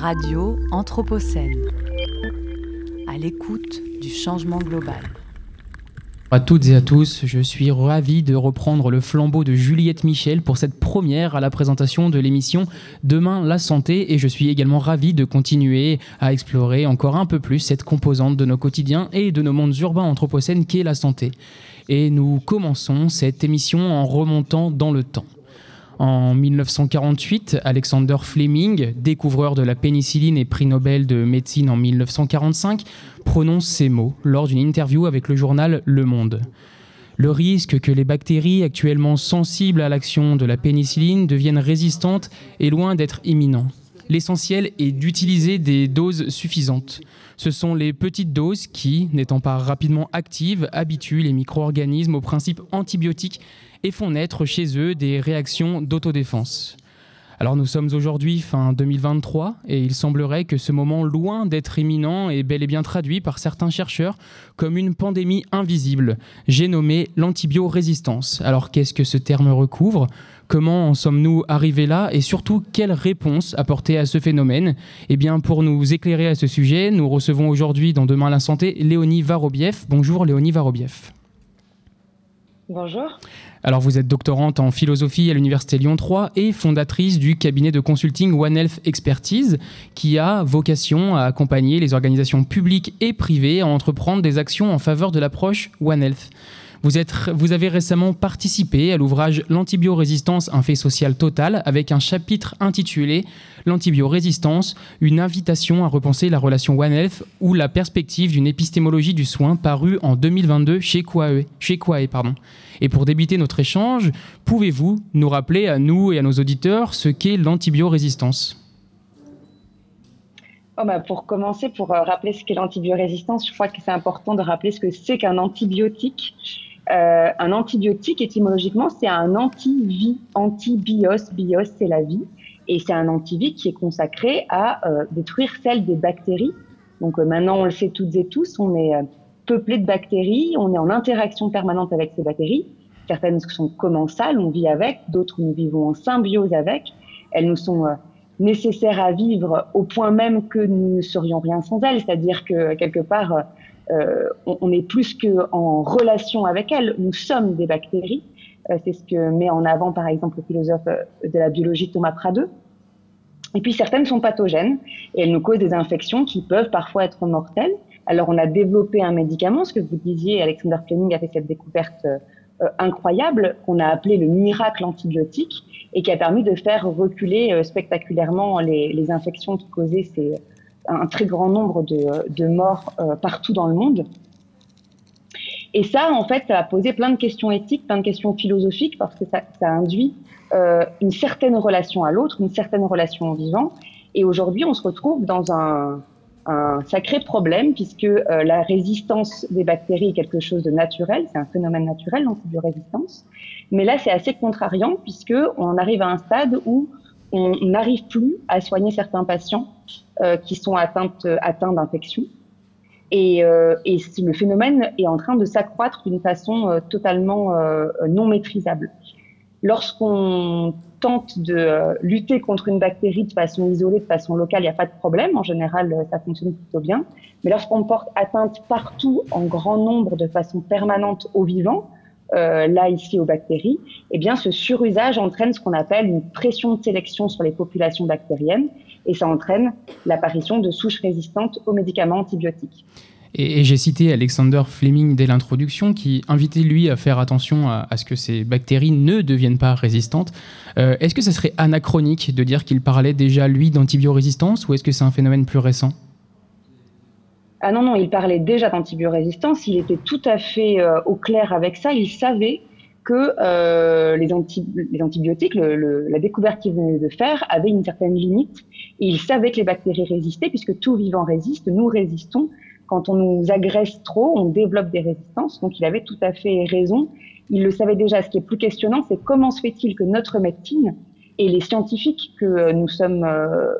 Radio Anthropocène. À l'écoute du changement global. À toutes et à tous, je suis ravi de reprendre le flambeau de Juliette Michel pour cette première à la présentation de l'émission Demain la santé et je suis également ravi de continuer à explorer encore un peu plus cette composante de nos quotidiens et de nos mondes urbains anthropocènes qu'est la santé. Et nous commençons cette émission en remontant dans le temps. En 1948, Alexander Fleming, découvreur de la pénicilline et prix Nobel de médecine en 1945, prononce ces mots lors d'une interview avec le journal Le Monde. Le risque que les bactéries actuellement sensibles à l'action de la pénicilline deviennent résistantes est loin d'être imminent. L'essentiel est d'utiliser des doses suffisantes. Ce sont les petites doses qui, n'étant pas rapidement actives, habituent les micro-organismes au principe antibiotique et font naître chez eux des réactions d'autodéfense. Alors nous sommes aujourd'hui fin 2023 et il semblerait que ce moment loin d'être imminent est bel et bien traduit par certains chercheurs comme une pandémie invisible. J'ai nommé l'antibiorésistance. Alors qu'est-ce que ce terme recouvre? Comment en sommes-nous arrivés là? Et surtout quelle réponse apporter à ce phénomène? Eh bien pour nous éclairer à ce sujet, nous recevons aujourd'hui dans Demain la santé Léonie Varobieff. Bonjour Léonie Varobieff. Bonjour. Alors vous êtes doctorante en philosophie à l'Université Lyon 3 et fondatrice du cabinet de consulting One Health Expertise qui a vocation à accompagner les organisations publiques et privées à entreprendre des actions en faveur de l'approche One Health. Vous, avez récemment participé à l'ouvrage L'antibiorésistance, un fait social total, avec un chapitre intitulé L'antibiorésistance, une invitation à repenser la relation One Health ou la perspective d'une épistémologie du soin, paru en 2022 chez Quae. Et pour débuter notre échange, pouvez-vous nous rappeler à nous et à nos auditeurs ce qu'est l'antibiorésistance? Oh bah Pour commencer, pour euh, rappeler ce qu'est l'antibiorésistance, je crois que c'est important de rappeler ce que c'est qu'un antibiotique. Euh, un antibiotique, étymologiquement, c'est un anti-vie, anti-bios. Bios, c'est la vie. Et c'est un antivie qui est consacré à euh, détruire celle des bactéries. Donc maintenant, on le sait toutes et tous, on est peuplé de bactéries, on est en interaction permanente avec ces bactéries. Certaines sont commensales, on vit avec, d'autres nous vivons en symbiose avec. Elles nous sont euh, nécessaires à vivre au point même que nous ne serions rien sans elles, c'est-à-dire que quelque part, euh, on, est plus qu'en relation avec elles, nous sommes des bactéries. Euh, c'est ce que met en avant par exemple le philosophe de la biologie Thomas Pradeux. Et puis certaines sont pathogènes et elles nous causent des infections qui peuvent parfois être mortelles. Alors, on a développé un médicament, ce que vous disiez, Alexander Fleming a fait cette découverte euh, incroyable qu'on a appelé le miracle antibiotique et qui a permis de faire reculer euh, spectaculairement les, infections qui causaient un très grand nombre de, morts euh, partout dans le monde. Et ça, en fait, a posé plein de questions éthiques, plein de questions philosophiques, parce que ça, induit une certaine relation à l'autre, une certaine relation au vivant. Et aujourd'hui, on se retrouve dans un, sacré problème puisque euh, la résistance des bactéries est quelque chose de naturel, c'est un phénomène naturel, l'antibiorésistance. Mais là, c'est assez contrariant puisque on arrive à un stade où on n'arrive plus à soigner certains patients euh, qui sont atteints, atteints d'infection. Et, euh, et, le phénomène est en train de s'accroître d'une façon euh, totalement non maîtrisable. Lorsqu'on tente de euh, lutter contre une bactérie de façon isolée, de façon locale, il n'y a pas de problème. En général, euh, ça fonctionne plutôt bien. Mais lorsqu'on porte atteinte partout, en grand nombre, de façon permanente aux vivants, euh, là ici aux bactéries, eh bien ce surusage entraîne ce qu'on appelle une pression de sélection sur les populations bactériennes et ça entraîne l'apparition de souches résistantes aux médicaments antibiotiques. Et, j'ai cité Alexander Fleming dès l'introduction qui invitait lui à faire attention à, ce que ces bactéries ne deviennent pas résistantes. Euh, est-ce que ce serait anachronique de dire qu'il parlait déjà lui d'antibiorésistance ou est-ce que c'est un phénomène plus récent? Ah non, non, il parlait déjà d'antibiorésistance, il était tout à fait euh, au clair avec ça, il savait que euh, les, les, antibiotiques, la découverte qu'il venait de faire, avait une certaine limite, et il savait que les bactéries résistaient, puisque tout vivant résiste, nous résistons, quand on nous agresse trop, on développe des résistances. Donc il avait tout à fait raison. Il le savait déjà. Ce qui est plus questionnant, c'est comment se fait-il que notre médecine et les scientifiques que nous sommes, euh,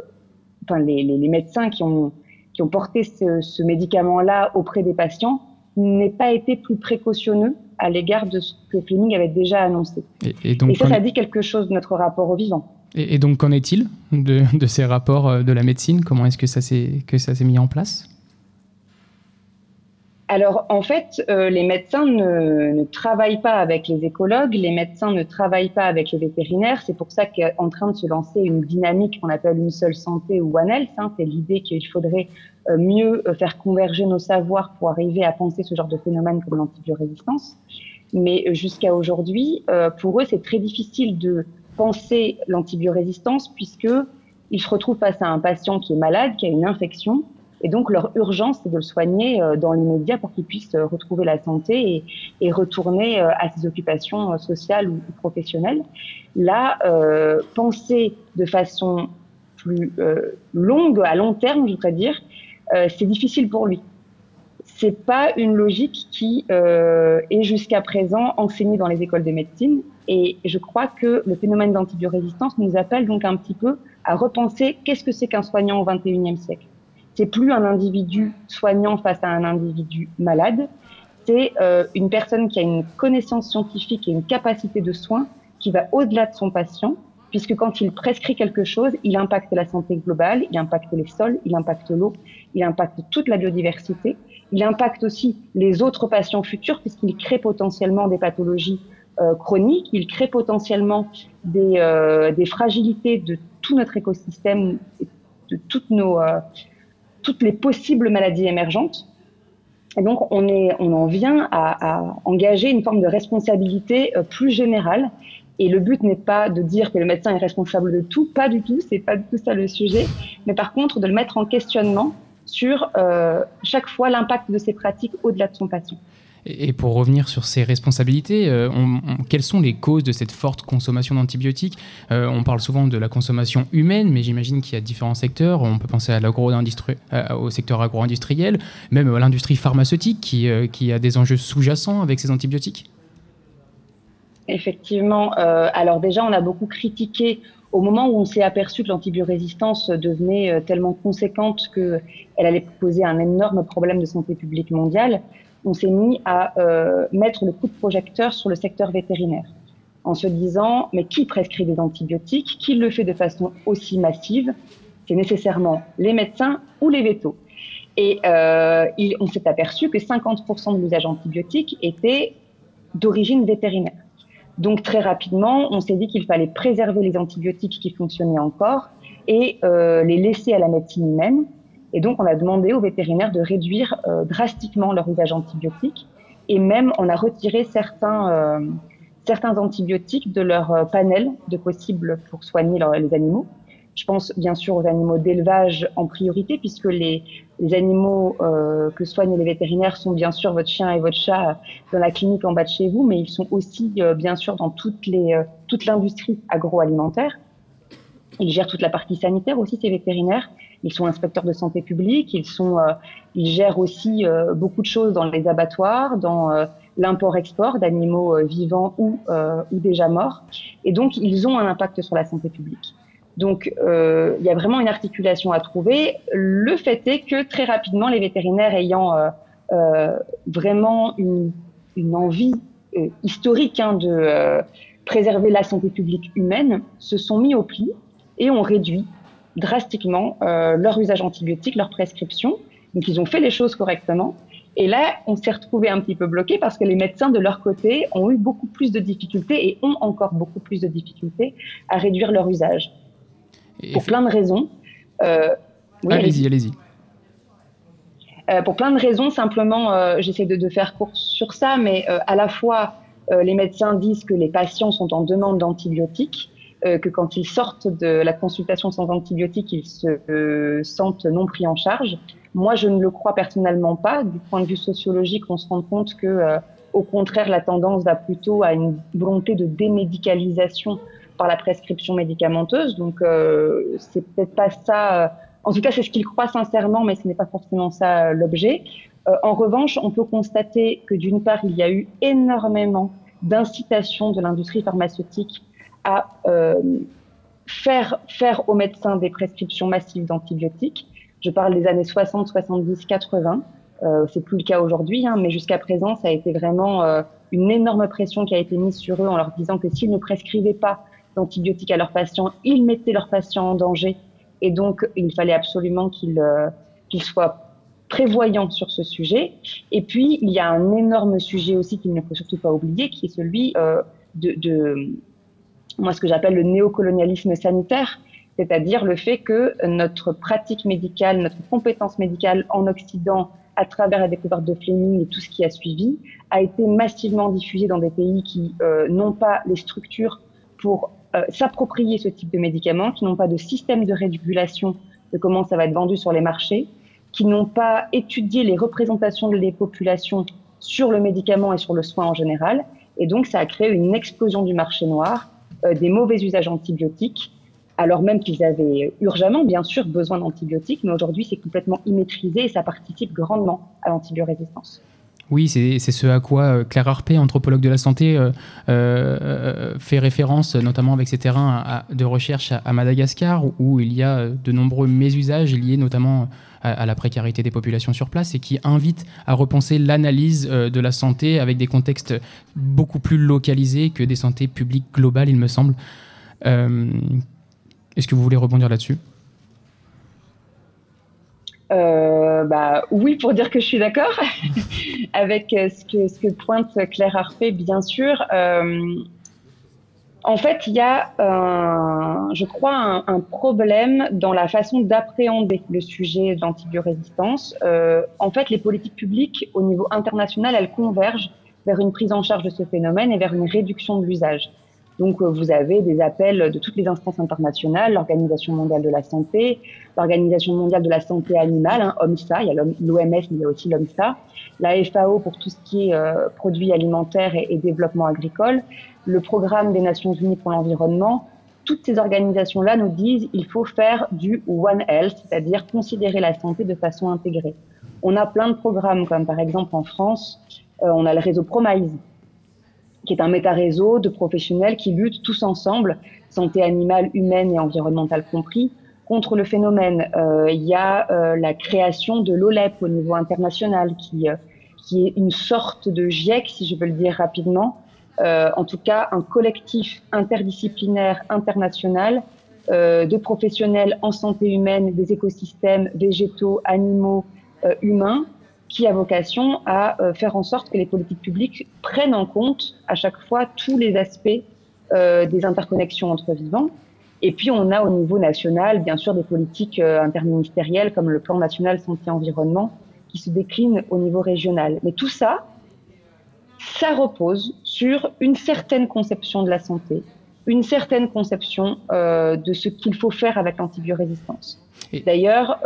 enfin les, les, médecins qui ont, qui ont porté ce, ce médicament-là auprès des patients, n'aient pas été plus précautionneux à l'égard de ce que Fleming avait déjà annoncé. Et, donc, ça, ça dit quelque chose de notre rapport au vivant. Et, donc, qu'en est-il de, de, ces rapports de la médecine? Comment est-ce que ça s'est mis en place? Alors, en fait, euh, les médecins ne, travaillent pas avec les écologues, les médecins ne travaillent pas avec les vétérinaires. C'est pour ça qu'est en train de se lancer une dynamique qu'on appelle une seule santé ou One Health. Hein. C'est l'idée qu'il faudrait euh, mieux euh, faire converger nos savoirs pour arriver à penser ce genre de phénomène comme l'antibiorésistance. Mais jusqu'à aujourd'hui, pour eux, c'est très difficile de penser l'antibiorésistance puisque ils se retrouvent face à un patient qui est malade, qui a une infection, et donc, leur urgence, c'est de le soigner euh, dans l'immédiat pour qu'il puisse euh, retrouver la santé et, et retourner euh, à ses occupations sociales ou, professionnelles. Là, penser de façon plus longue, à long terme, je voudrais dire, c'est difficile pour lui. C'est pas une logique qui est jusqu'à présent enseignée dans les écoles de médecine. Et je crois que le phénomène d'antibiorésistance nous appelle donc un petit peu à repenser qu'est-ce que c'est qu'un soignant au 21e siècle c'est plus un individu soignant face à un individu malade, c'est euh, une personne qui a une connaissance scientifique et une capacité de soin qui va au-delà de son patient, puisque quand il prescrit quelque chose, il impacte la santé globale, il impacte les sols, il impacte l'eau, il impacte toute la biodiversité, il impacte aussi les autres patients futurs, puisqu'il crée potentiellement des pathologies euh, chroniques, il crée potentiellement euh, des fragilités de tout notre écosystème, de toutes nos, toutes les possibles maladies émergentes. Et donc, on, en vient à, engager une forme de responsabilité euh, plus générale. Et le but n'est pas de dire que le médecin est responsable de tout, pas du tout, c'est pas du tout ça le sujet, mais par contre de le mettre en questionnement sur euh, chaque fois l'impact de ses pratiques au-delà de son patient. Et pour revenir sur ces responsabilités, euh, quelles sont les causes de cette forte consommation d'antibiotiques euh, On parle souvent de la consommation humaine, mais j'imagine qu'il y a différents secteurs. On peut penser à euh, au secteur agro-industriel, même à l'industrie pharmaceutique qui, qui, a des enjeux sous-jacents avec ces antibiotiques. Effectivement. alors déjà, on a beaucoup critiqué au moment où on s'est aperçu que l'antibiorésistance devenait tellement conséquente qu'elle allait poser un énorme problème de santé publique mondiale on s'est mis à euh, mettre le coup de projecteur sur le secteur vétérinaire en se disant mais qui prescrit des antibiotiques? Qui le fait de façon aussi massive? C'est nécessairement les médecins ou les vétos. Et euh, on s'est aperçu que 50% de l'usage antibiotique était d'origine vétérinaire. Donc très rapidement, on s'est dit qu'il fallait préserver les antibiotiques qui fonctionnaient encore et euh, les laisser à la médecine humaine et donc, on a demandé aux vétérinaires de réduire euh, drastiquement leur usage antibiotique. Et même, on a retiré certains, euh, certains antibiotiques de leur euh, panel de possibles pour soigner les animaux. Je pense bien sûr aux animaux d'élevage en priorité, puisque les, les animaux euh, que soignent les vétérinaires sont bien sûr votre chien et votre chat dans la clinique en bas de chez vous, mais ils sont aussi bien sûr dans toutes les, toute l'industrie agroalimentaire. Ils gèrent toute la partie sanitaire aussi, ces vétérinaires. Ils sont inspecteurs de santé publique. Ils sont, euh, ils gèrent aussi euh, beaucoup de choses dans les abattoirs, dans euh, l'import-export d'animaux vivants ou, ou déjà morts. Et donc, ils ont un impact sur la santé publique. Donc, il y a vraiment une articulation à trouver. Le fait est que très rapidement, les vétérinaires ayant vraiment une, une envie historique hein, de préserver la santé publique humaine, se sont mis au pli et ont réduit drastiquement euh, leur usage antibiotique, leur prescription. Donc ils ont fait les choses correctement. Et là, on s'est retrouvé un petit peu bloqué parce que les médecins de leur côté ont eu beaucoup plus de difficultés et ont encore beaucoup plus de difficultés à réduire leur usage. pour plein de raisons. Euh, allez-y, allez-y. Euh, pour plein de raisons, simplement, euh, j'essaie de, de, faire court sur ça, mais à la fois, les médecins disent que les patients sont en demande d'antibiotiques euh, que quand ils sortent de la consultation sans antibiotiques, ils se euh, sentent non pris en charge. Moi, je ne le crois personnellement pas. Du point de vue sociologique, on se rend compte que, euh, au contraire, la tendance va plutôt à une volonté de démédicalisation par la prescription médicamenteuse. Donc, c'est peut-être pas ça. en tout cas, c'est ce qu'ils croient sincèrement, mais ce n'est pas forcément ça l'objet. en revanche, on peut constater que d'une part, il y a eu énormément d'incitation de l'industrie pharmaceutique à euh, faire, faire aux médecins des prescriptions massives d'antibiotiques. Je parle des années 60, 70, 80. Euh, c'est plus le cas aujourd'hui, hein, mais jusqu'à présent, ça a été vraiment euh, une énorme pression qui a été mise sur eux en leur disant que s'ils ne prescrivaient pas d'antibiotiques à leurs patients, ils mettaient leurs patients en danger. Et donc, il fallait absolument qu'ils euh, soient prévoyants sur ce sujet. Et puis, il y a un énorme sujet aussi qu'il ne faut surtout pas oublier, qui est celui euh, de, de, moi, ce que j'appelle le néocolonialisme sanitaire, c'est-à-dire le fait que notre pratique médicale, notre compétence médicale en Occident, à travers la découverte de Fleming et tout ce qui a suivi, a été massivement diffusée dans des pays qui euh, n'ont pas les structures pour euh, s'approprier ce type de médicaments, qui n'ont pas de système de régulation de comment ça va être vendu sur les marchés, qui n'ont pas étudié les représentations des populations sur le médicament et sur le soin en général. Et donc, ça a créé une explosion du marché noir, des mauvais usages antibiotiques, alors même qu'ils avaient urgemment, bien sûr, besoin d'antibiotiques, mais aujourd'hui, c'est complètement immaîtrisé et ça participe grandement à l'antibiorésistance. Oui, c'est ce à quoi euh, Claire Harpé, anthropologue de la santé, euh, euh, fait référence, notamment avec ses terrains de recherche à, Madagascar, où, il y a de nombreux mésusages liés notamment à, la précarité des populations sur place et qui invite à repenser l'analyse de la santé avec des contextes beaucoup plus localisés que des santé publiques globales, il me semble. Est-ce que vous voulez rebondir là-dessus? Euh, bah, oui, pour dire que je suis d'accord avec euh, ce que, ce que pointe Claire Harpé, bien sûr. Euh, en fait, il y a, je crois, un, un, problème dans la façon d'appréhender le sujet d'antibiorésistance. Euh, en fait, les politiques publiques au niveau international, elles convergent vers une prise en charge de ce phénomène et vers une réduction de l'usage. Donc, euh, vous avez des appels de toutes les instances internationales, l'Organisation mondiale de la santé, l'Organisation mondiale de la santé animale, hein, OMSA, il l'OMS, mais il y a aussi l'OMSA, la FAO pour tout ce qui est euh, produits alimentaires et, développement agricole, le Programme des Nations Unies pour l'environnement. Toutes ces organisations-là nous disent qu'il faut faire du One Health, c'est-à-dire considérer la santé de façon intégrée. On a plein de programmes, comme par exemple en France, euh, on a le réseau Promise, qui est un méta-réseau de professionnels qui luttent tous ensemble, santé animale, humaine et environnementale compris, contre le phénomène. Euh, il y a euh, la création de l'OLEP au niveau international, qui, euh, qui est une sorte de GIEC, si je veux le dire rapidement, en tout cas un collectif interdisciplinaire international de professionnels en santé humaine, des écosystèmes végétaux, animaux, humains, qui a vocation à euh, faire en sorte que les politiques publiques prennent en compte à chaque fois tous les aspects euh, des interconnexions entre vivants. Et puis on a au niveau national, bien sûr, des politiques euh, interministérielles comme le plan national santé-environnement qui se déclinent au niveau régional. Mais tout ça, ça repose sur une certaine conception de la santé, une certaine conception euh, de ce qu'il faut faire avec l'antibiorésistance. D'ailleurs,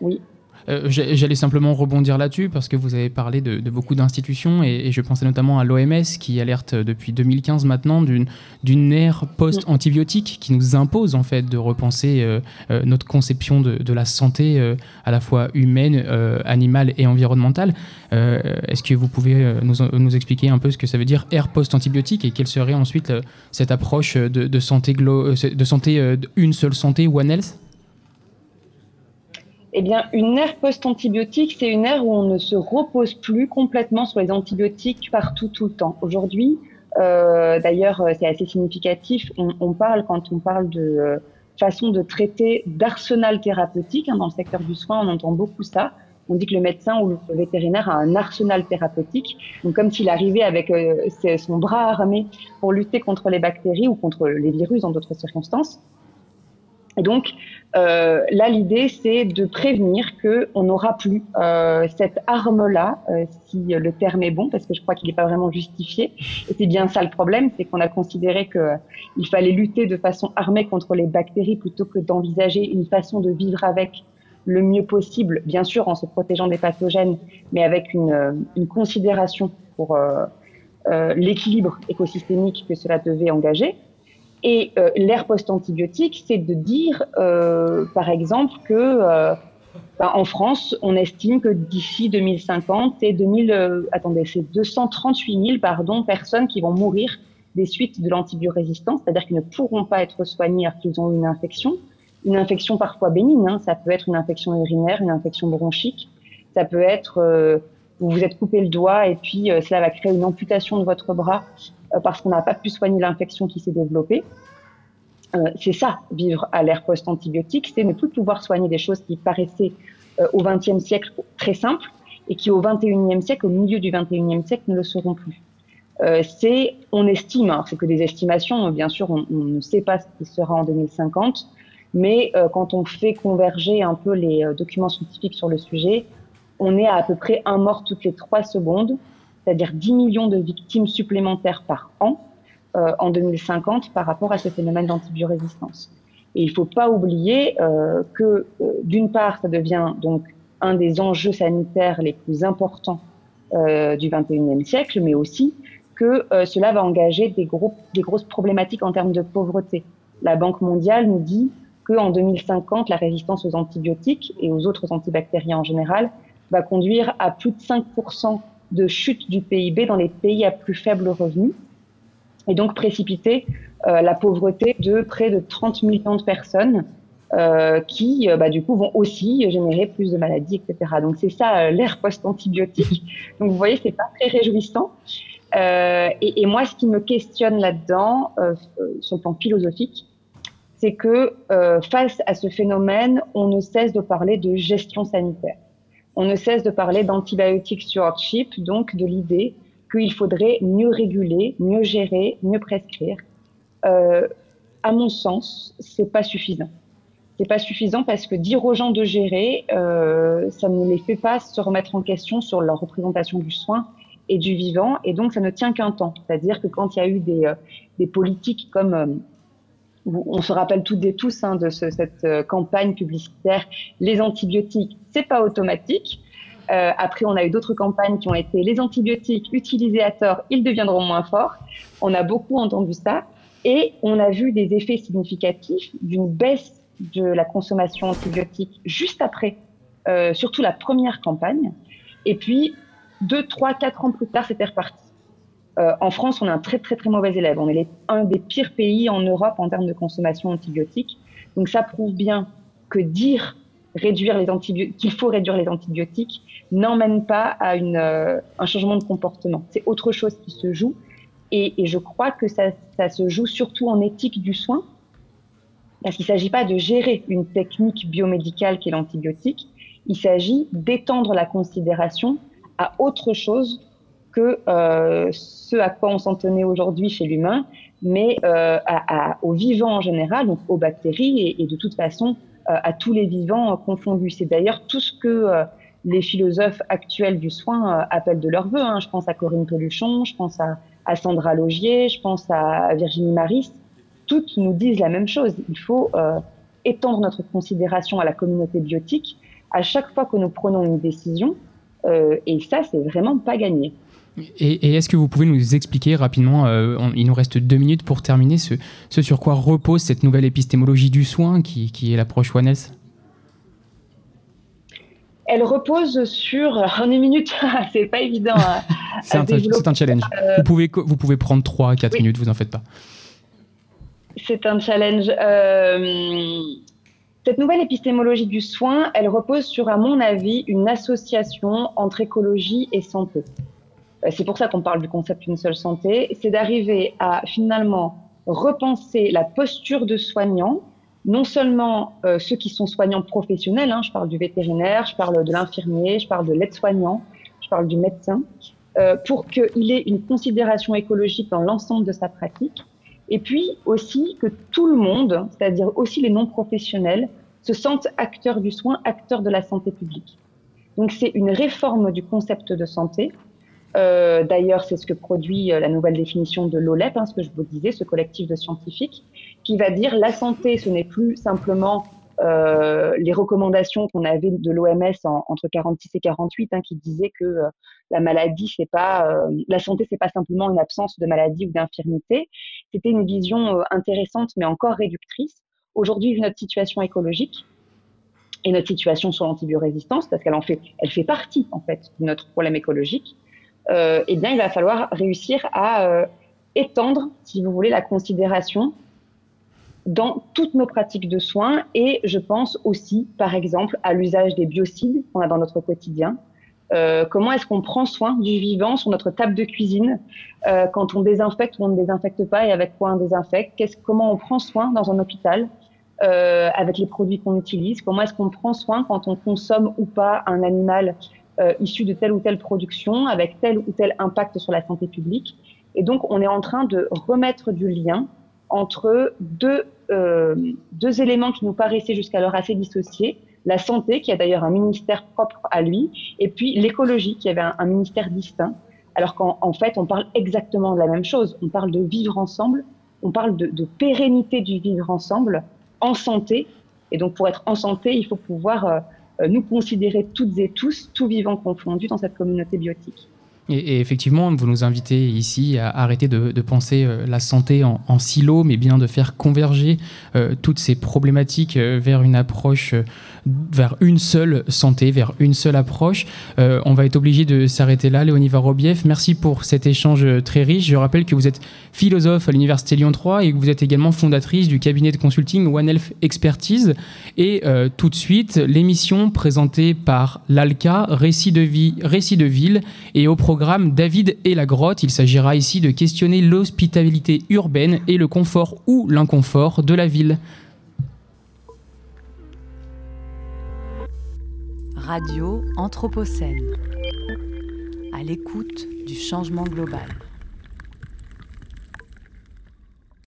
oui. Euh, j'allais simplement rebondir là-dessus parce que vous avez parlé de, beaucoup d'institutions et, je pensais notamment à l'OMS qui alerte depuis 2015 maintenant d'une ère post-antibiotique qui nous impose en fait de repenser euh, euh, notre conception de, la santé à la fois humaine, animale et environnementale. Est-ce que vous pouvez nous, expliquer un peu ce que ça veut dire ère post-antibiotique et quelle serait ensuite cette approche de, de santé, de santé une seule santé, One Health eh bien, une ère post-antibiotique, c'est une ère où on ne se repose plus complètement sur les antibiotiques partout, tout le temps. Aujourd'hui, euh, d'ailleurs, euh, c'est assez significatif, on, parle, quand on parle de euh, façon de traiter d'arsenal thérapeutique, hein, dans le secteur du soin, on entend beaucoup ça. On dit que le médecin ou le vétérinaire a un arsenal thérapeutique, donc comme s'il arrivait avec son bras armé pour lutter contre les bactéries ou contre les virus dans d'autres circonstances. Et donc, euh, là, l'idée, c'est de prévenir qu'on n'aura plus euh, cette arme-là, euh, si le terme est bon, parce que je crois qu'il n'est pas vraiment justifié. Et c'est bien ça le problème, c'est qu'on a considéré qu'il fallait lutter de façon armée contre les bactéries plutôt que d'envisager une façon de vivre avec le mieux possible, bien sûr en se protégeant des pathogènes, mais avec une, une considération pour euh, euh, l'équilibre écosystémique que cela devait engager. Et euh, l'ère post-antibiotique, c'est de dire, euh, par exemple, que euh, ben, en France, on estime que d'ici 2050, c'est 2000, attendez, c'est 238 000 pardon, personnes qui vont mourir des suites de l'antibiorésistance, c'est-à-dire qu'ils ne pourront pas être soignés alors qu'ils ont une infection, une infection parfois bénigne. Hein, ça peut être une infection urinaire, une infection bronchique, ça peut être vous vous êtes coupé le doigt et puis cela va créer une amputation de votre bras parce qu'on n'a pas pu soigner l'infection qui s'est développée. c'est ça, vivre à l'ère post-antibiotique, c'est ne plus pouvoir soigner des choses qui paraissaient au XXe siècle très simples et qui au XXIe siècle, au milieu du XXIe siècle, ne le seront plus. Euh, c'est, on estime, hein, c'est que des estimations, bien sûr, on, ne sait pas ce qui sera en 2050, mais euh, quand on fait converger un peu les euh, documents scientifiques sur le sujet, on est à à peu près un mort toutes les trois secondes, c'est-à-dire 10 millions de victimes supplémentaires par an en 2050 par rapport à ce phénomène d'antibiorésistance. Et il ne faut pas oublier que, d'une part, ça devient donc un des enjeux sanitaires les plus importants du 21e siècle, mais aussi que euh, cela va engager des, des grosses problématiques en termes de pauvreté. La Banque mondiale nous dit qu'en 2050, la résistance aux antibiotiques et aux autres antibactériens en général va conduire à plus de 5% de chute du PIB dans les pays à plus faible revenu et donc précipiter euh, la pauvreté de près de 30 millions de personnes euh, qui, bah, du coup, vont aussi générer plus de maladies, etc. Donc c'est ça l'ère post-antibiotique. Donc vous voyez, c'est pas très réjouissant. Euh, et, et, moi, ce qui me questionne là-dedans, euh, sur le plan philosophique, c'est que euh, face à ce phénomène, on ne cesse de parler de gestion sanitaire. On ne cesse de parler d'antibiotic stewardship, donc de l'idée qu'il faudrait mieux réguler, mieux gérer, mieux prescrire. Euh, à mon sens, c'est pas suffisant. C'est pas suffisant parce que dire aux gens de gérer, euh, ça ne les fait pas se remettre en question sur leur représentation du soin et du vivant, et donc ça ne tient qu'un temps. C'est-à-dire que quand il y a eu des, euh, des politiques comme euh, on se rappelle toutes et tous hein, de ce, cette euh, campagne publicitaire, les antibiotiques, c'est pas automatique. Euh, après, on a eu d'autres campagnes qui ont été les antibiotiques utilisés à tort, ils deviendront moins forts. On a beaucoup entendu ça, et on a vu des effets significatifs d'une baisse de la consommation antibiotique juste après, euh, surtout la première campagne. Et puis, deux, trois, quatre ans plus tard, c'était reparti. Euh, en France, on est un très très très mauvais élève. On est un des pires pays en Europe en termes de consommation antibiotique. Donc ça prouve bien que dire réduire les qu'il faut réduire les antibiotiques, n'emmène pas à euh, un changement de comportement. C'est autre chose qui se joue. Et, et je crois que ça, ça, se joue surtout en éthique du soin, parce qu'il ne s'agit pas de gérer une technique biomédicale qui est l'antibiotique, il s'agit d'étendre la considération à autre chose que euh, ce à quoi on s'en tenait aujourd'hui chez l'humain, mais euh, à, aux vivants en général, donc aux bactéries et, de toute façon euh, à tous les vivants confondus. C'est d'ailleurs tout ce que euh, les philosophes actuels du soin euh, appellent de leur vœu. Hein. Je pense à Corinne Peluchon, je pense à, Sandra Logier, je pense à Virginie Maris. Toutes nous disent la même chose. Il faut étendre notre considération à la communauté biotique à chaque fois que nous prenons une décision euh, et ça, c'est vraiment pas gagné. Et, et est-ce que vous pouvez nous expliquer rapidement, euh, on, il nous reste deux minutes pour terminer, ce, ce, sur quoi repose cette nouvelle épistémologie du soin qui, qui est l'approche One Health elle repose sur en une minute, c'est pas évident. c'est un, un, challenge. Euh, vous, pouvez, vous pouvez prendre 3 4 oui. minutes, vous en faites pas. C'est un challenge. Euh, cette nouvelle épistémologie du soin, elle repose sur, à mon avis, une association entre écologie et santé. Euh, c'est pour ça qu'on parle du concept d'une seule santé. C'est d'arriver à finalement repenser la posture de soignant, non seulement euh, ceux qui sont soignants professionnels, hein, je parle du vétérinaire, je parle de l'infirmier, je parle de l'aide-soignant, je parle du médecin, euh, pour qu'il ait une considération écologique dans l'ensemble de sa pratique et puis aussi que tout le monde, c'est-à-dire aussi les non-professionnels, se sentent acteurs du soin, acteurs de la santé publique. Donc c'est une réforme du concept de santé. Euh, D'ailleurs, c'est ce que produit euh, la nouvelle définition de l'OLEP, hein, ce que je vous disais, ce collectif de scientifiques, qui va dire la santé, ce n'est plus simplement euh, les recommandations qu'on avait de l'OMS entre 46 et 48, hein, qui disaient que la maladie, c'est pas la santé, c'est pas simplement une absence de maladie ou d'infirmité. C'était une vision intéressante, mais encore réductrice. Aujourd'hui, vu notre situation écologique et notre situation sur l'antibiorésistance, parce qu'elle en fait, elle fait partie en fait de notre problème écologique. Eh bien, il va falloir réussir à étendre, si vous voulez, la considération dans toutes nos pratiques de soins et je pense aussi, par exemple, à l'usage des biocides qu'on a dans notre quotidien. Euh, comment est-ce qu'on prend soin du vivant sur notre table de cuisine euh, quand on désinfecte ou on ne désinfecte pas et avec quoi on désinfecte? Comment on prend soin dans un hôpital euh, avec les produits qu'on utilise? Comment est-ce qu'on prend soin quand on consomme ou pas un animal issu de telle ou telle production avec tel ou tel impact sur la santé publique Et donc, on est en train de remettre du lien entre deux, deux éléments qui nous paraissaient jusqu'alors assez dissociés la santé, qui a d'ailleurs un ministère propre à lui, et puis l'écologie, qui avait un, ministère distinct, alors qu'en fait, on parle exactement de la même chose. On parle de vivre ensemble, on parle de, pérennité du vivre ensemble en santé. Et donc, pour être en santé, il faut pouvoir euh, nous considérer toutes et tous, tout vivant confondu, dans cette communauté biotique. Et, effectivement, vous nous invitez ici à arrêter de, penser euh, la santé en, silo, mais bien de faire converger euh, toutes ces problématiques euh, vers une approche, vers une seule santé, vers une seule approche. on va être obligé de s'arrêter là. Léonie Varobiev, merci pour cet échange très riche. Je rappelle que vous êtes philosophe à l'Université Lyon 3 et que vous êtes également fondatrice du cabinet de consulting One Health Expertise. Et tout de suite, l'émission présentée par l'ALCA, Récit de vie, Récit de ville, et au programme programme David et la grotte. Il s'agira ici de questionner l'hospitalité urbaine et le confort ou l'inconfort de la ville. Radio Anthropocène. À l'écoute du changement global.